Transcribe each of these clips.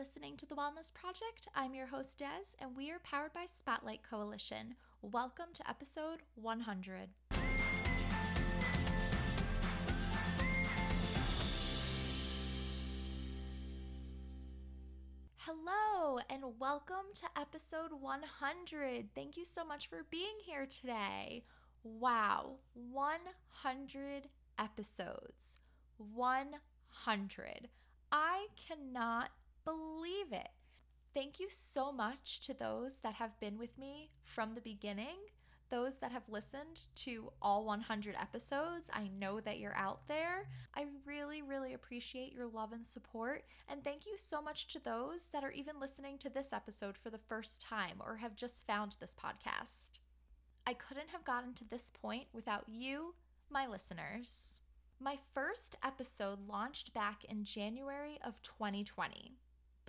listening to The Wellness Project. I'm your host, Des, and we are powered by Spotlight Coalition. Welcome to episode 100. Hello, and welcome to episode 100. Thank you so much for being here today. Wow, 100 episodes. 100. I cannot believe it. Thank you so much to those that have been with me from the beginning, those that have listened to all 100 episodes. I know that you're out there. I really, really appreciate your love and support. And thank you so much to those that are even listening to this episode for the first time or have just found this podcast. I couldn't have gotten to this point without you, my listeners. My first episode launched back in January of 2020,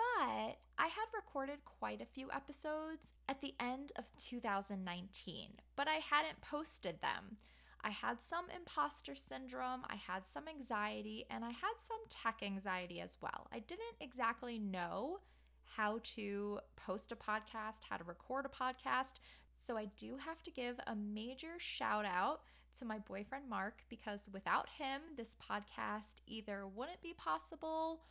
but I had recorded quite a few episodes at the end of 2019, but I hadn't posted them. I had some imposter syndrome, I had some anxiety, and I had some tech anxiety as well. I didn't exactly know how to post a podcast, how to record a podcast. So I do have to give a major shout out to my boyfriend Mark because without him, this podcast either wouldn't be possible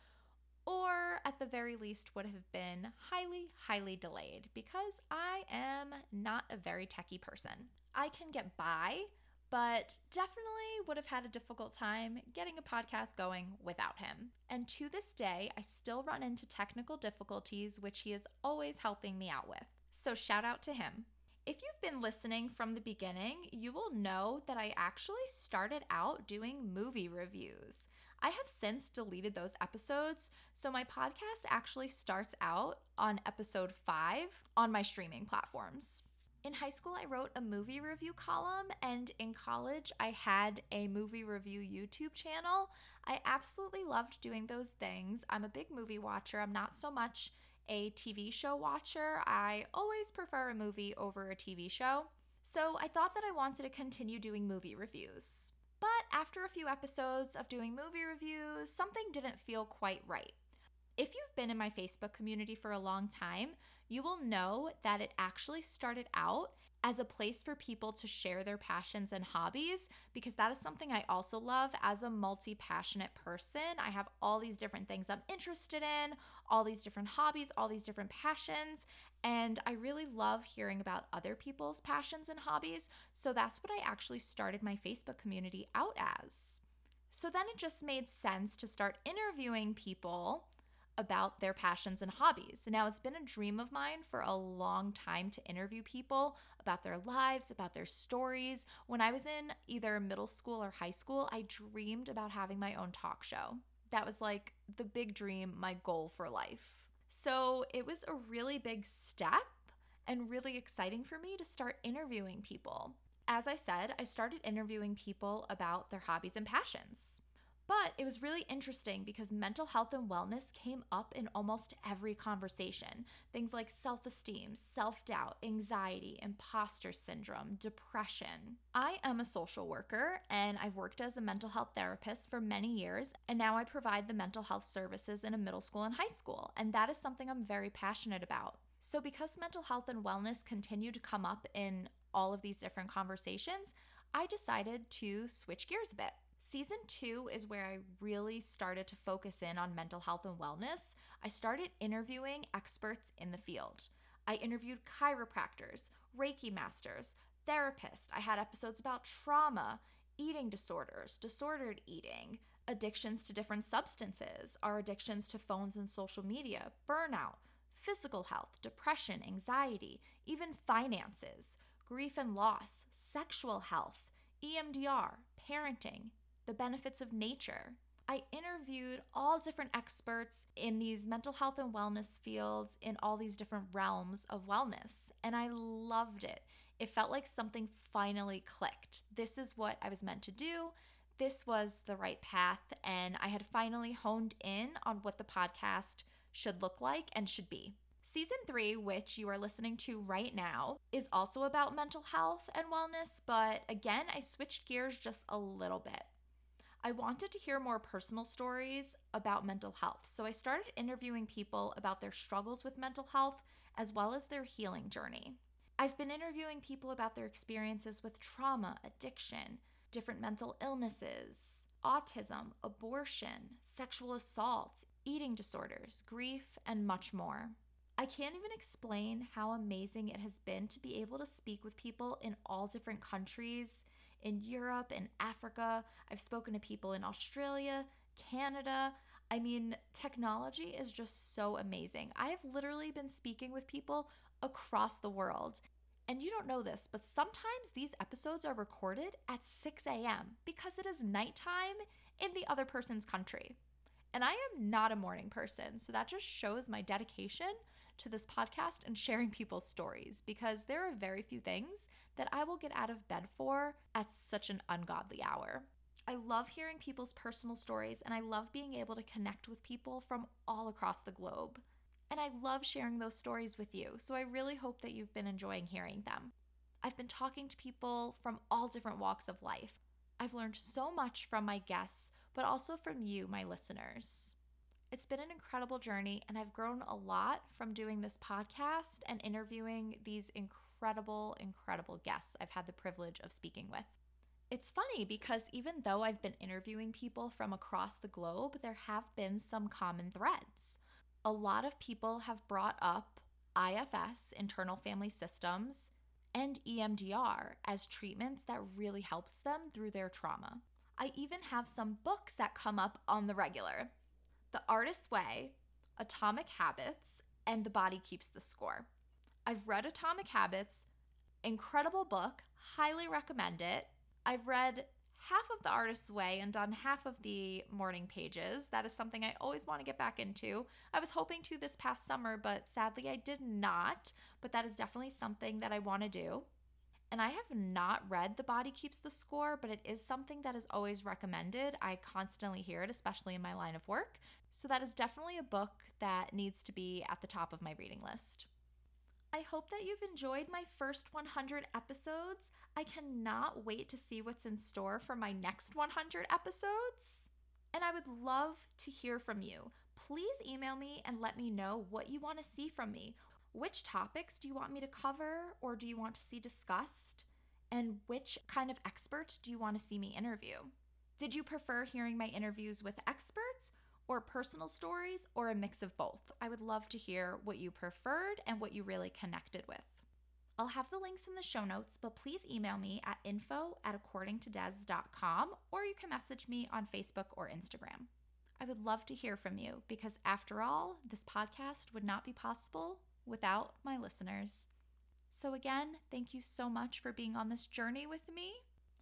or at the very least would have been highly, highly delayed because I am not a very techie person. I can get by, but definitely would have had a difficult time getting a podcast going without him. And to this day, I still run into technical difficulties, which he is always helping me out with. So, shout out to him. If you've been listening from the beginning, you will know that I actually started out doing movie reviews. I have since deleted those episodes, so my podcast actually starts out on episode 5 on my streaming platforms. In high school, I wrote a movie review column, and in college, I had a movie review YouTube channel. I absolutely loved doing those things. I'm a big movie watcher. I'm not so much a TV show watcher. I always prefer a movie over a TV show. So I thought that I wanted to continue doing movie reviews. But after a few episodes of doing movie reviews, something didn't feel quite right. If you've been in my Facebook community for a long time, you will know that it actually started out as a place for people to share their passions and hobbies because that is something I also love as a multi passionate person. I have all these different things I'm interested in, all these different hobbies, all these different passions, and I really love hearing about other people's passions and hobbies. So that's what I actually started my Facebook community out as. So then it just made sense to start interviewing people about their passions and hobbies. Now, it's been a dream of mine for a long time to interview people about their lives, about their stories. When I was in either middle school or high school, I dreamed about having my own talk show. That was like the big dream, my goal for life. So it was a really big step and really exciting for me to start interviewing people. As I said, I started interviewing people about their hobbies and passions. But it was really interesting because mental health and wellness came up in almost every conversation. Things like self esteem, self doubt, anxiety, imposter syndrome, depression. I am a social worker and I've worked as a mental health therapist for many years, and now I provide the mental health services in a middle school and high school, and that is something I'm very passionate about. So, because mental health and wellness continue to come up in all of these different conversations, I decided to switch gears a bit. Season two is where I really started to focus in on mental health and wellness. I started interviewing experts in the field. I interviewed chiropractors, Reiki masters, therapists. I had episodes about trauma, eating disorders, disordered eating, addictions to different substances, our addictions to phones and social media, burnout, physical health, depression, anxiety, even finances, grief and loss, sexual health, EMDR, parenting, the benefits of nature. I interviewed all different experts in these mental health and wellness fields in all these different realms of wellness, and I loved it. It felt like something finally clicked. This is what I was meant to do. This was the right path, and I had finally honed in on what the podcast should look like and should be. Season three, which you are listening to right now, is also about mental health and wellness, but again, I switched gears just a little bit. I wanted to hear more personal stories about mental health, so I started interviewing people about their struggles with mental health as well as their healing journey. I've been interviewing people about their experiences with trauma, addiction, different mental illnesses, autism, abortion, sexual assault, eating disorders, grief, and much more. I can't even explain how amazing it has been to be able to speak with people in all different countries in Europe and Africa. I've spoken to people in Australia, Canada. I mean, technology is just so amazing. I have literally been speaking with people across the world. And you don't know this, but sometimes these episodes are recorded at 6 a.m. because it is nighttime in the other person's country. And I am not a morning person, so that just shows my dedication to this podcast and sharing people's stories because there are very few things that I will get out of bed for at such an ungodly hour. I love hearing people's personal stories and I love being able to connect with people from all across the globe. And I love sharing those stories with you, so I really hope that you've been enjoying hearing them. I've been talking to people from all different walks of life. I've learned so much from my guests, but also from you, my listeners. It's been an incredible journey, and I've grown a lot from doing this podcast and interviewing these incredible, incredible incredible guests I've had the privilege of speaking with. It's funny because even though I've been interviewing people from across the globe, there have been some common threads. A lot of people have brought up IFS, internal family systems, and EMDR as treatments that really helps them through their trauma. I even have some books that come up on the regular. The Artist's Way, Atomic Habits, and The Body Keeps the Score. I've read Atomic Habits, incredible book, highly recommend it. I've read half of The Artist's Way and done half of the morning pages. That is something I always want to get back into. I was hoping to this past summer, but sadly I did not. But that is definitely something that I want to do. And I have not read The Body Keeps the Score, but it is something that is always recommended. I constantly hear it, especially in my line of work. So that is definitely a book that needs to be at the top of my reading list. I hope that you've enjoyed my first 100 episodes. I cannot wait to see what's in store for my next 100 episodes. And I would love to hear from you. Please email me and let me know what you want to see from me. Which topics do you want me to cover or do you want to see discussed? And which kind of experts do you want to see me interview? Did you prefer hearing my interviews with experts or personal stories or a mix of both? I would love to hear what you preferred and what you really connected with. I'll have the links in the show notes, but please email me at info at accordingtodes.com or you can message me on Facebook or Instagram. I would love to hear from you because, after all, this podcast would not be possible without my listeners. So, again, thank you so much for being on this journey with me.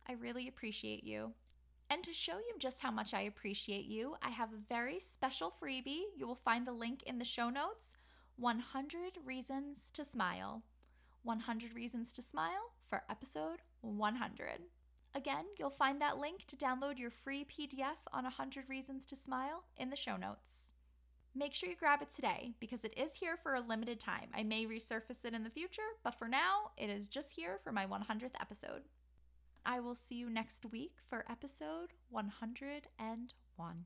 I really appreciate you. And to show you just how much I appreciate you, I have a very special freebie. You will find the link in the show notes 100 Reasons to Smile. 100 Reasons to Smile for episode 100. Again, you'll find that link to download your free PDF on 100 Reasons to Smile in the show notes. Make sure you grab it today because it is here for a limited time. I may resurface it in the future, but for now, it is just here for my 100th episode. I will see you next week for episode 101.